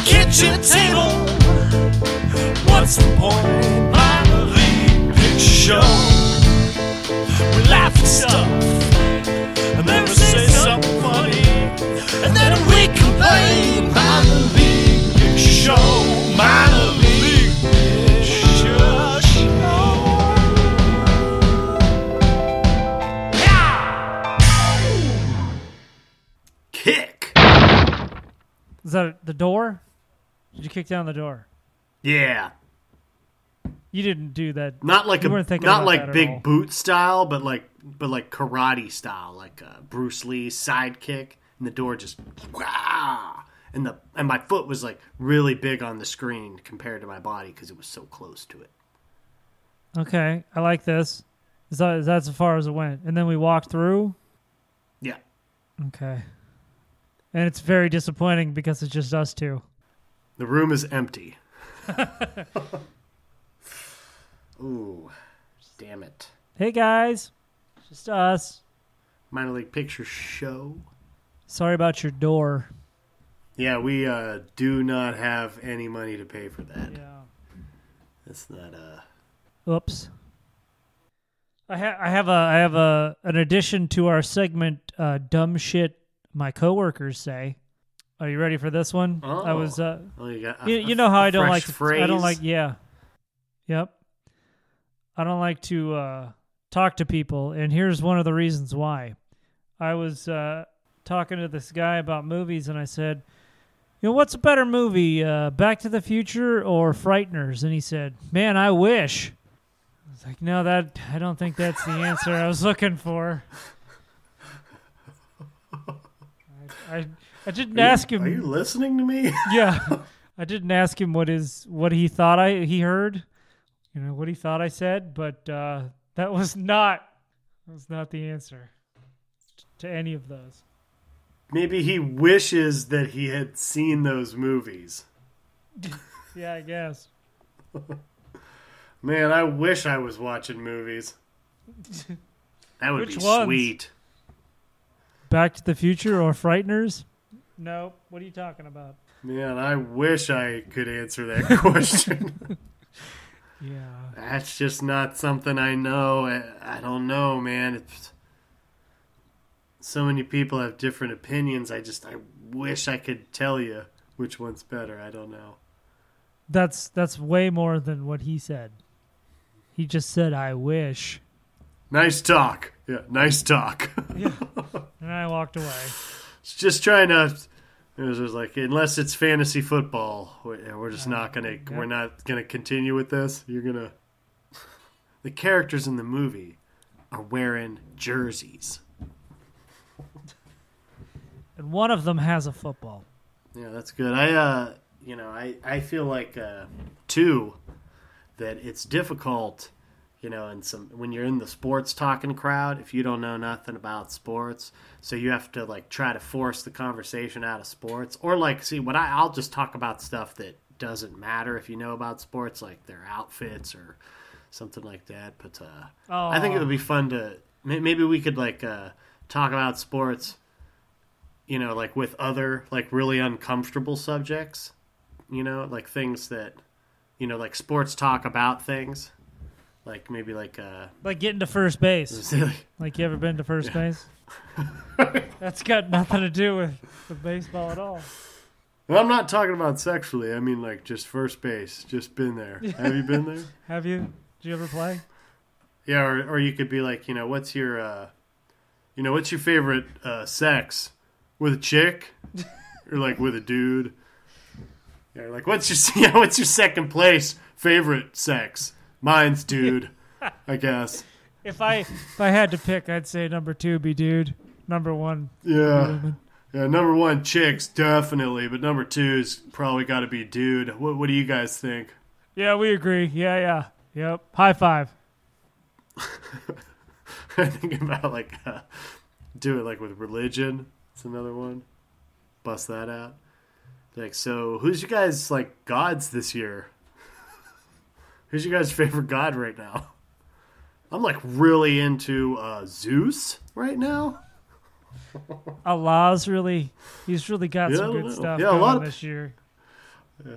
the kitchen table. What's the point? Minor league picture show. We laugh at stuff and then we say something funny, and then we complain. Minor league picture show. Minor league picture show. Kick. Is that the door? Did you kick down the door? Yeah. You didn't do that. Not like You a not like big all. boot style, but like but like karate style, like uh, Bruce Lee sidekick, and the door just wow, and the and my foot was like really big on the screen compared to my body because it was so close to it. Okay, I like this. Is that is that as far as it went? And then we walked through. Yeah, Okay. And it's very disappointing because it's just us two. The room is empty. Ooh, damn it! Hey guys, just us. Minor League Picture Show. Sorry about your door. Yeah, we uh, do not have any money to pay for that. Yeah. That's not uh. Oops. I ha- I have a I have a an addition to our segment uh, dumb shit my coworkers say. Are you ready for this one? I was uh Oh, you got. a- you, you know how I don't like to? I don't like yeah. Yep. I don't like to uh talk to people and here's one of the reasons why. I was uh talking to this guy about movies and I said, "You know what's a better movie, uh Back to the Future or Frighteners?" And he said, "Man, I wish." I was like, "No, that I don't think that's the answer I was looking for." I I, I didn't you- ask him Are you listening to me? yeah i didn't ask him what his what he thought i he heard you know what he thought i said but uh that was not that was not the answer to any of those Maybe he wishes that he had seen those movies. yeah i guess Man, I wish I was watching movies. That would Which be ones? sweet. back to the future or frighteners no what are you talking about Man, I wish I could answer that question. yeah That's just not something I know. I, I don't know, man. It's, so many people have different opinions. I just I wish I could tell you which one's better. I don't know. that's that's way more than what he said he just said i wish Nice talk. Yeah, nice talk. yeah. and i walked away just trying to. It was just like unless it's fantasy football, we're just not gonna. yeah. We're not gonna continue with this. You're gonna. The characters in the movie are wearing jerseys. and one of them has a football Yeah, that's good. I, uh, you know, I, I feel like uh, too that it's difficult, you know, and some when you're in the sports talking crowd, if you don't know nothing about sports, so you have to like try to force the conversation out of sports, or like, see, what I I'll just talk about stuff that doesn't matter if you know about sports, like their outfits or something like that. But uh, I think it would be fun to maybe we could like uh, talk about sports you know, like with other like really uncomfortable subjects, you know, like things that, you know, like sports talk about things, like maybe like uh, like getting to first base Like you ever been to first base? That's got nothing to do with, with baseball at all. well, I'm not talking about sexually. I mean, like just first base, just been there. Have you been there? Have you? Did you ever play? Yeah, or or you could be like, you know, what's your, uh, you know, what's your favorite uh, sex with a chick, or like with a dude? Yeah, like what's your yeah, what's your second place favorite sex? Mine's dude, I guess. If I if I had to pick, I'd say number two be dude. Number one, Yeah, woman. yeah. Number one, chicks definitely, but number two's probably got to be dude. What What do you guys think? Yeah, we agree. Yeah, yeah, yep. High five. I think about like uh, do it like with religion. It's another one. Bust that out. Like, so who's you guys like gods this year? Who's your guys' favorite god right now? I'm like really into uh, Zeus right now. Allah's really, he's really got Yeah, some good stuff Yeah, a lot of- this year. Yeah.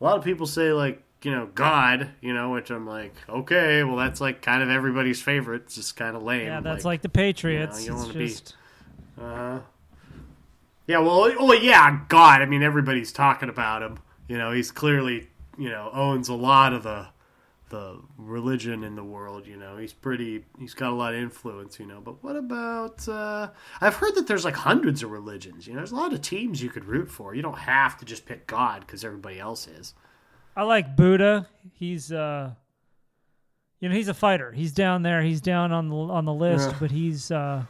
A lot of people say like you know God, you know, which I'm like, okay, well that's like kind of everybody's favorite. It's just kind of lame. Yeah, that's like, the Patriots. you don't it's wanna be- just Uh, yeah, well, oh yeah, God. I mean, everybody's talking about him. You know, he's clearly you know owns a lot of the the religion in the world. You know, he's pretty. He's got a lot of influence. You know, but what about? Uh, I've heard that there's like hundreds of religions. You know, there's a lot of teams you could root for. You don't have to just pick God because everybody else is. I like Buddha. He's uh you know, he's a fighter. He's down there. He's down on the on the list, Yeah. but he's uh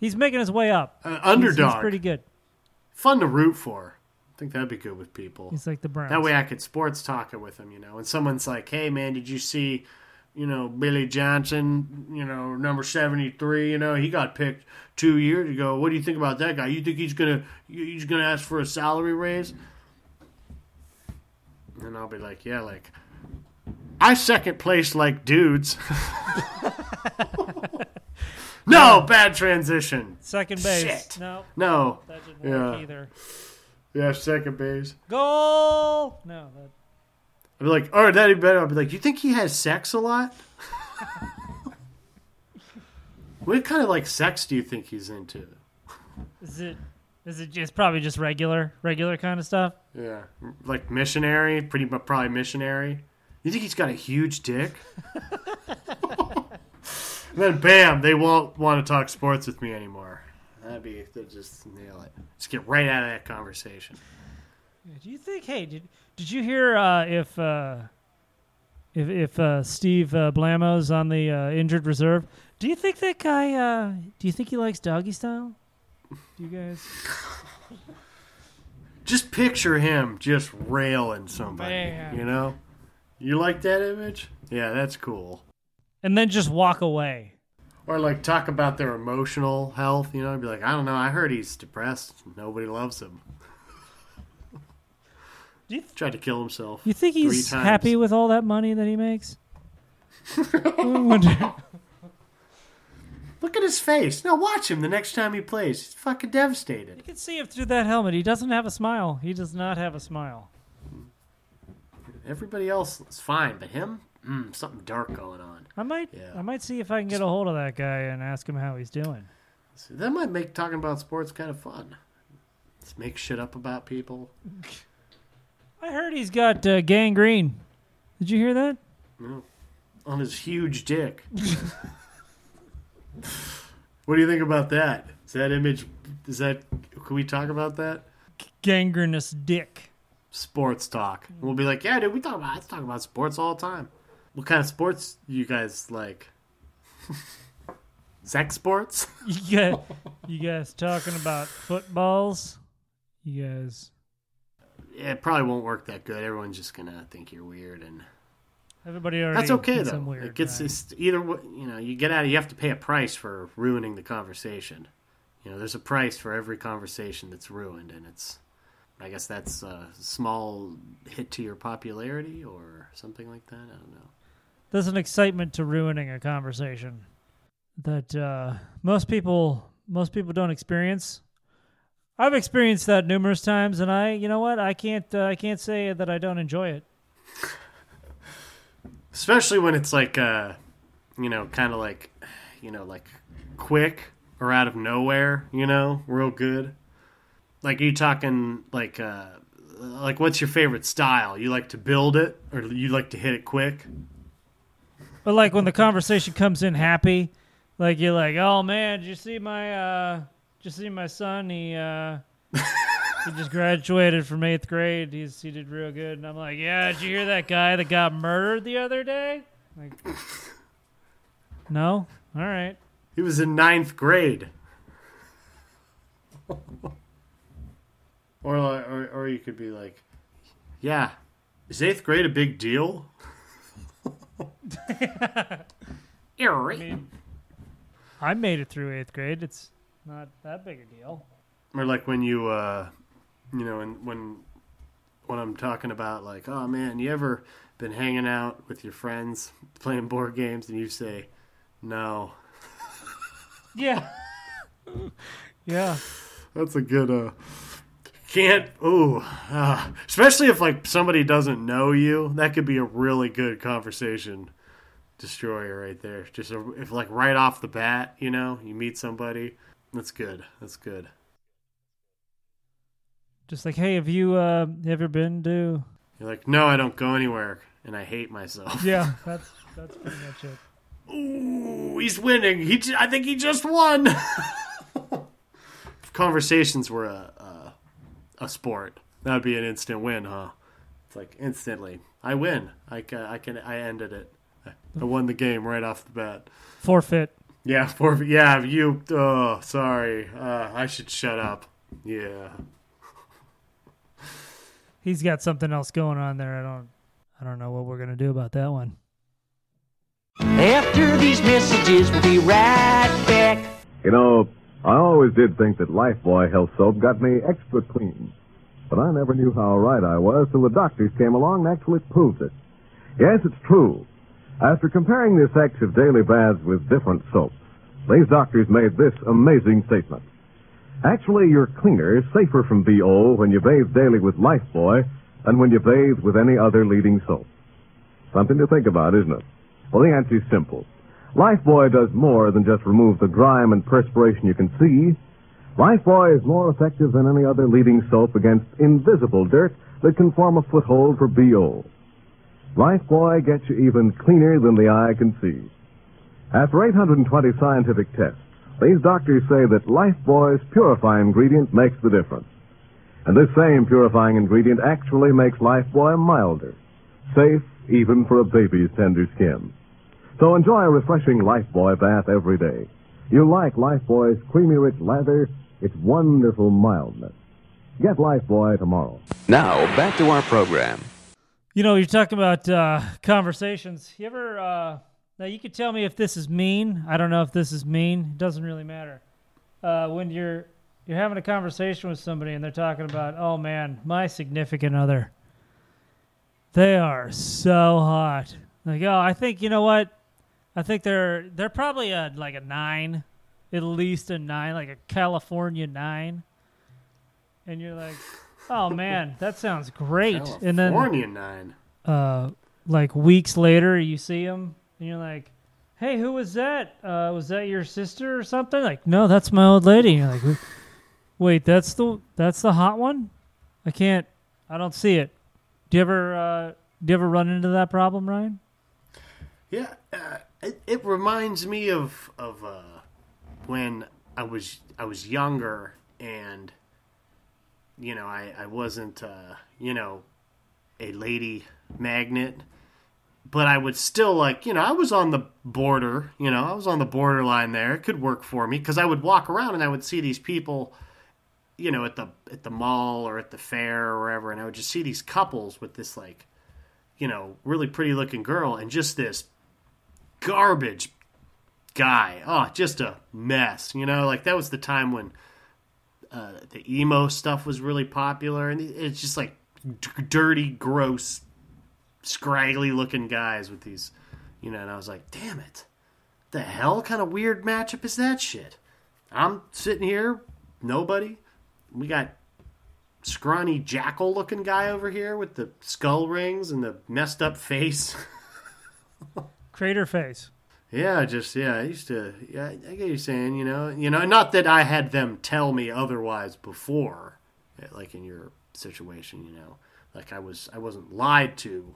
he's making his way up. He's- underdog, He's, pretty good. fun to root for. I think that'd be good with people. He's like the Browns. That way I could sports talk it with him, you know. And someone's like, "Hey, man, did you see, you know, Billy Johnson, you know, number seventy three? You know, he got picked two years ago. What do you think about that guy? You think he's gonna he's gonna ask for a salary raise?" And I'll be like, "Yeah, like." I second place like dudes. no, bad transition. Second base. Shit. No, No. that didn't work Yeah. either. Yeah, second base. Goal. No, that, I'd be like, or that'd be better. I'd be like, you think he has sex a lot? what kind of like sex do you think he's into? is it is it just probably just regular regular kind of stuff? Yeah, like missionary, pretty much probably missionary. You think he's got a huge dick? and then bam, they won't want to talk sports with me anymore. That'd be they'll just nail it. Just get right out of that conversation. Do you think? Hey, did did you hear uh, if uh, if if uh, Steve uh, Blamo's on the uh, injured reserve? Do you think that guy? Uh, do you think he likes doggy style? Do you guys? Just picture him just railing somebody. Man. You know, you like that image? Yeah, that's cool. And then just walk away. Or like talk about their emotional health. You know, be like, I don't know. I heard he's depressed. Nobody loves him. You, Tried to kill himself. you think he's times. happy with all that money that he makes? Look at his face. Now watch him the next time he plays. He's fucking devastated. you can see him through that helmet. He doesn't have a smile. He does not have a smile. Everybody else is fine, but him, mm, something dark going on. I might Yeah. I might see if I can get a hold of that guy and ask him how he's doing. So that might make talking about sports kind of fun. Just make shit up about people. I heard he's got uh, gangrene. Did you hear that? No. On his huge dick. what do you think about that? Is that image? Is that? Can we talk about that? Gangrenous dick. Sports talk. We'll be like, yeah, dude, we talk about. I talk about sports all the time. What kind of sports you guys like? Sex sports? You guys, you guys talking about footballs? You guys, Yeah, it probably won't work that good. Everyone's just gonna think you're weird, and everybody already. that's okay though. Weird, it gets right? either you know you get out. You have to pay a price for ruining the conversation. You know, there's a price for every conversation that's ruined, and it's. I guess that's a small hit to your popularity or something like that. I don't know. There's an excitement to ruining a conversation that uh, most people most people don't experience. I've experienced that numerous times, and I, you know what, I can't uh, I can't say that I don't enjoy it. especially when it's like uh you know kind of like you know like quick or out of nowhere you know real good like are you talking like uh like what's your favorite style you like to build it or you like to hit it quick But like when the conversation comes in happy, like you're like, "Oh man, did you see my uh did you see my son? He uh he just graduated from 8th grade. He's he did real good." And I'm like, "Yeah, did you hear that guy that got murdered the other day?" Like No? All right. he was in ninth grade or, or or you could be like yeah is eighth grade a big deal I mean, I made it through 8th grade. It's not that big a deal. or like when you uh you know and when when i'm talking about like oh man you ever been hanging out with your friends playing board games and you say no Yeah. yeah. that's a good uh can't. Ooh, uh, especially if like somebody doesn't know you, that could be a really good conversation destroyer right there. Just a, if like right off the bat, you know, you meet somebody, that's good. That's good. Just like, hey, have you uh, ever been to? You're like, no, I don't go anywhere, and I hate myself. Yeah, that's that's pretty much it. Ooh, he's winning. He, j- I think he just won. if conversations were a, a a sport, that would be an instant win, huh? It's like instantly, I win. I can, I can, I ended it. I I won the game right off the bat. Forfeit. Yeah, Forfeit. yeah, you. Oh, sorry. Uh, I should shut up. Yeah. He's got something else going on there. I don't. I don't know what we're gonna do about that one. After these messages, we'll be right back. You know, I always did think that Lifebuoy Health Soap got me extra clean. But I never knew how right I was till the doctors came along and actually proved it. Yes, it's true. After comparing the effects of daily baths with different soaps, these doctors made this amazing statement. Actually, you're cleaner, safer from BO when you bathe daily with Lifebuoy than when you bathe with any other leading soap. Something to think about, isn't it? Well, the answer is simple. Lifebuoy does more than just remove the grime and perspiration you can see. Lifebuoy is more effective than any other leading soap against invisible dirt that can form a foothold for BO. Lifebuoy gets you even cleaner than the eye can see. After 820 scientific tests, these doctors say that Lifebuoy's purifying ingredient makes the difference. And this same purifying ingredient actually makes Lifebuoy milder, safe even for a baby's tender skin. So enjoy a refreshing Lifebuoy bath every day. You'll like Lifebuoy's creamy rich lather, its wonderful mildness. Get Lifebuoy tomorrow. Now, back to our program. You know, you're talking about uh, conversations. You ever? Uh, now you could tell me if this is mean. I don't know if this is mean. It doesn't really matter. Uh, when you're you're having a conversation with somebody and they're talking about, oh man, my significant other. They are so hot. Like, oh, I think you know what? I think they're they're probably a like a nine, at least a nine, like a California nine. And you're like, oh man, that sounds great. And then California nine. uh, like weeks later, you see him, and you're like, "Hey, who was that? Uh, was that your sister or something?" Like, no, that's my old lady. And you're like, "Wait, that's the that's the hot one? I can't, I don't see it." Do you ever uh, do you ever run into that problem, Ryan? Yeah, uh, it, it reminds me of of uh, when I was I was younger and you know I I wasn't uh, you know a lady magnet, but I would still like you know I was on the border you know I was on the borderline there. It could work for me because I would walk around and I would see these people you know at the at the mall or at the fair or wherever, and I would just see these couples with this like you know really pretty looking girl and just this garbage guy. Oh, just a mess. You know, like that was the time when uh, the emo stuff was really popular, and it's just like d- dirty, gross, scraggly looking guys with these, you know. And I was like, damn it, the hell kind of weird matchup is that shit? I'm sitting here, nobody. We got scrawny jackal looking guy over here with the skull rings and the messed up face. Crater face. Yeah, just yeah. I used to. Yeah, I get you saying. You know, you know. Not that I had them tell me otherwise before, eh, like in your situation. You know, like I was. I wasn't lied to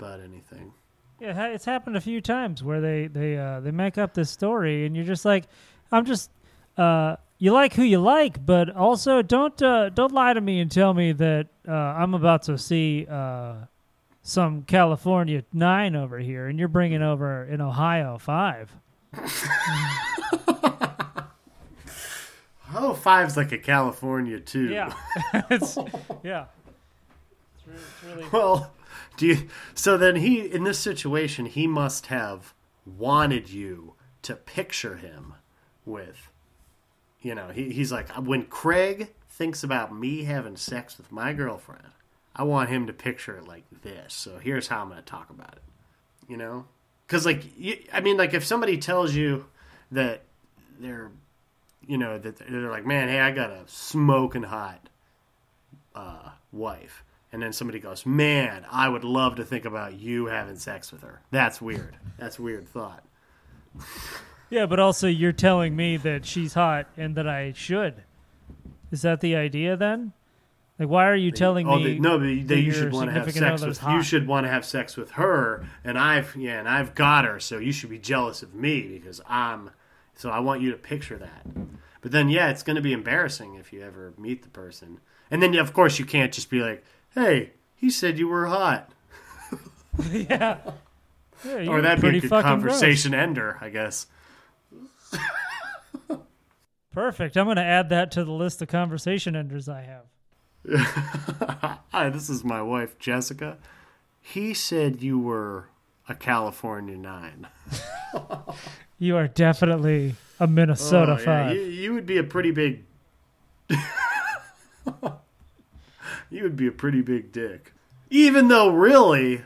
about anything. Yeah, it's happened a few times where they they uh, they make up this story, and you're just like, I'm just. Uh, you like who you like, but also don't uh, don't lie to me and tell me that uh, I'm about to see uh, some California nine over here, and you're bringing over an Ohio five. Ohio five's like a California too. Yeah, it's yeah. It's really, it's really Well, do you? So then he, in this situation, he must have wanted you to picture him with, you know, he, he's like, when Craig thinks about me having sex with my girlfriend, I want him to picture it like this. So here's how I'm going to talk about it. You know, because like, I mean, like if somebody tells you that they're, you know, that they're like, man, hey, I got a smoking hot uh, wife, and then somebody goes, "Man, I would love to think about you having sex with her." That's weird. That's weird thought. Yeah, but also you're telling me that she's hot and that I should. Is that the idea then? Like, why are you telling Oh, me? they, no, that that you should want to have sex with. You should want to have sex with her, and I've yeah, and I've got her, so you should be jealous of me because I'm. So I want you to picture that. But then, yeah, it's going to be embarrassing if you ever meet the person, and then of course you can't just be like, "Hey, he said you were hot," yeah. Yeah, or that'd be a good conversation ender, I guess. Perfect. I'm going to add that to the list of conversation enders I have. Hi, this is my wife Jessica. He said you were a California nine. You are definitely a Minnesota Oh, yeah, five. You, you would be a pretty big. you would be a pretty big dick. Even though, really,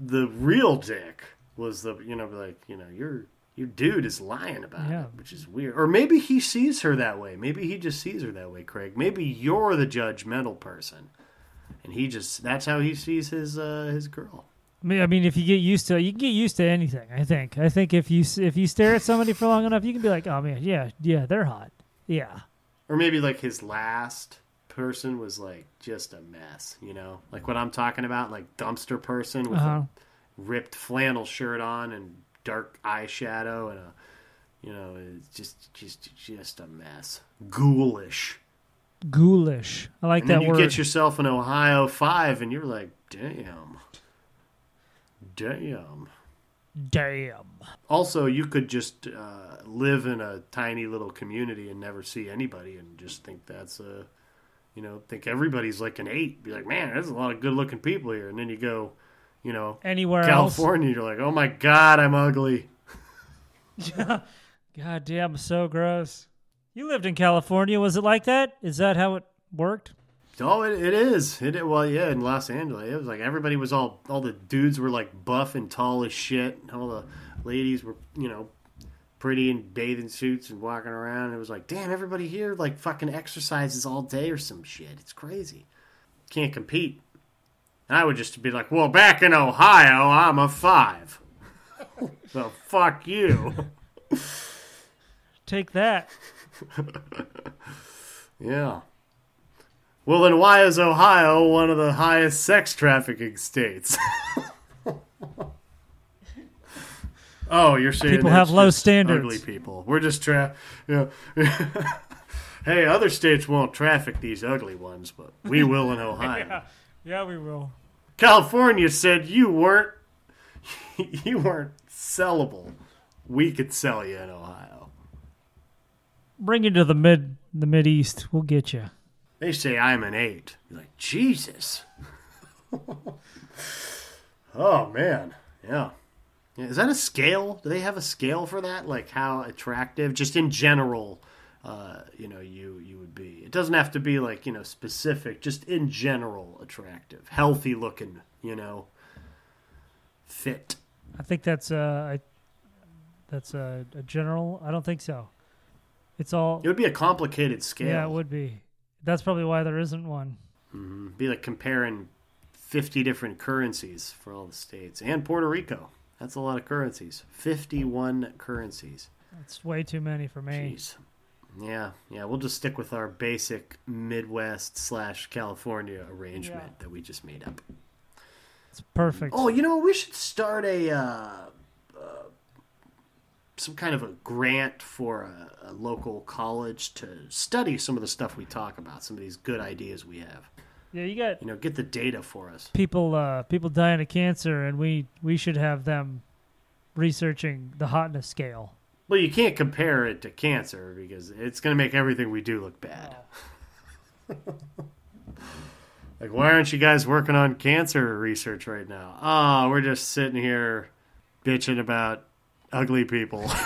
the real dick was the you know like you know your your dude is lying about Yeah. it, which is weird. Or maybe he sees her that way. Maybe he just sees her that way, Craig. Maybe you're the judgmental person, and he just that's how he sees his uh, his girl. I mean, I mean, if you get used to, you can get used to anything. I think. I think if you if you stare at somebody for long enough, you can be like, oh man, yeah, yeah, they're hot. Yeah. Or maybe like his last person was like just a mess, you know? Like what I'm talking about, like dumpster person with Uh-huh. a ripped flannel shirt on and dark eyeshadow and a you know, it's just just just a mess. Ghoulish. Ghoulish. I like And that you word. get yourself an Ohio five and you're like, damn. Damn. Damn. Also, you could just uh, live in a tiny little community and never see anybody, and just think that's a, you know, think everybody's like an eight. Be like, man, there's a lot of good-looking people here, and then you go, you know, Anywhere California, you're like, oh my god, I'm ugly. else. God damn, so gross. You lived in California. Was it like that? Is that how it worked? Oh, it, it is. It well, yeah, in Los Angeles, it was like everybody was all all the dudes were like buff and tall as shit. and All the ladies were, you know, pretty in bathing suits and walking around. It was like, damn, everybody here like fucking exercises all day or some shit. It's crazy. Can't compete. And I would just be like, well, back in Ohio, I'm a five. so fuck you. Take that. Yeah. Well, then why is Ohio one of the highest sex trafficking states? oh, you're saying People have low standards. Ugly people. We're just tra. You know, hey, other states won't traffic these ugly ones, but we will in Ohio. Yeah, we will. California said you weren't you weren't sellable. We could sell you in Ohio. Bring you to the mid the mid east. We'll get you. They say I'm an eight. You're like, Jesus. oh, man. Yeah. yeah. Is that a scale? Do they have a scale for that? Like how attractive, just in general, uh, you know, you, you would be? It doesn't have to be like, you know, specific, just in general attractive, healthy looking, you know, fit. I think that's uh, I, that's a, a general. I don't think so. It's all. It would be a complicated scale. Yeah, it would be. That's probably why there isn't one. It'd be like comparing 50 different currencies for all the states and Puerto Rico. That's a lot of currencies. 51 currencies. That's way too many for me. Jeez. Yeah, yeah. We'll just stick with our basic Midwest slash California arrangement Yeah. that we just made up. It's perfect. Oh, you know, we should start a uh, uh, some kind of a grant for a, a local college to study some of the stuff we talk about, some of these good ideas we have. yeah, you got You know, get the data for us. people uh, people dying of cancer, and we we should have them researching the hotness scale. Well, you can't compare it to cancer because it's going to make everything we do look bad. like, why aren't you guys working on cancer research right now? Oh, we're just sitting here bitching about ugly people.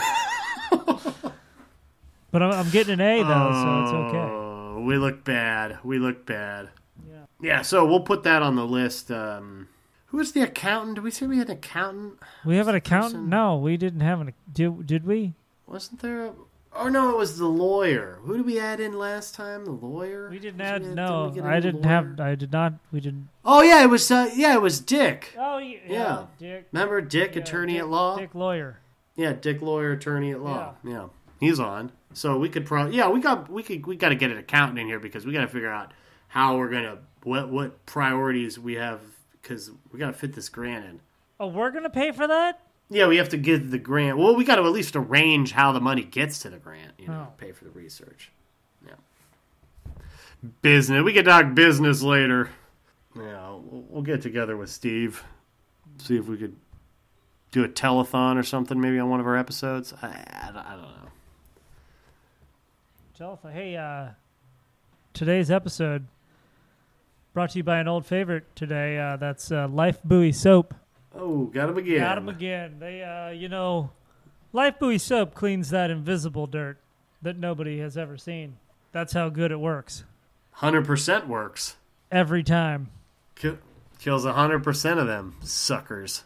But I'm, I'm getting an A though, so it's okay. Oh, we look bad. We look bad. Yeah. Yeah, so we'll put that on the list. Um, who was the accountant? Did we say we had an accountant? We have an accountant? person- No, we didn't have an. Did did we? Wasn't there? A, Oh no, it was the lawyer. Who did we add in last time? The lawyer. We didn't add. No, did I didn't have. I did not. We didn't. Oh yeah, it was. Uh, yeah, it was Dick. Oh yeah. Yeah. Dick. Remember Dick, yeah, attorney Dick- at law. Dick lawyer. Yeah, Dick lawyer, attorney at law. Yeah. he's on. So we could probably. Yeah, we got. We could. We got to get an accountant in here because we got to figure out how we're gonna what what priorities we have because we got to fit this grant in. Oh, we're gonna pay for that. Yeah, we have to give the grant. Well, we got to at least arrange how the money gets to the grant. You know, Oh. pay for the research. Yeah. Business. We can talk business later. Yeah, we'll, we'll get together with Steve. See if we could do a telethon or something maybe on one of our episodes. I, I, don't- I don't know. Jellifa, hey, uh, today's episode brought to you by an old favorite today. Uh, that's uh, Lifebuoy Soap. Oh, got him again. Got 'em again. They, uh, you know, Lifebuoy Soap cleans that invisible dirt that nobody has ever seen. That's how good it works. 100% works. Every time. Ki- kills 100% of them suckers.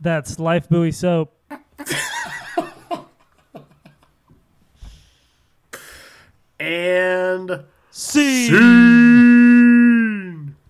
That's Lifebuoy Soap. And See. see.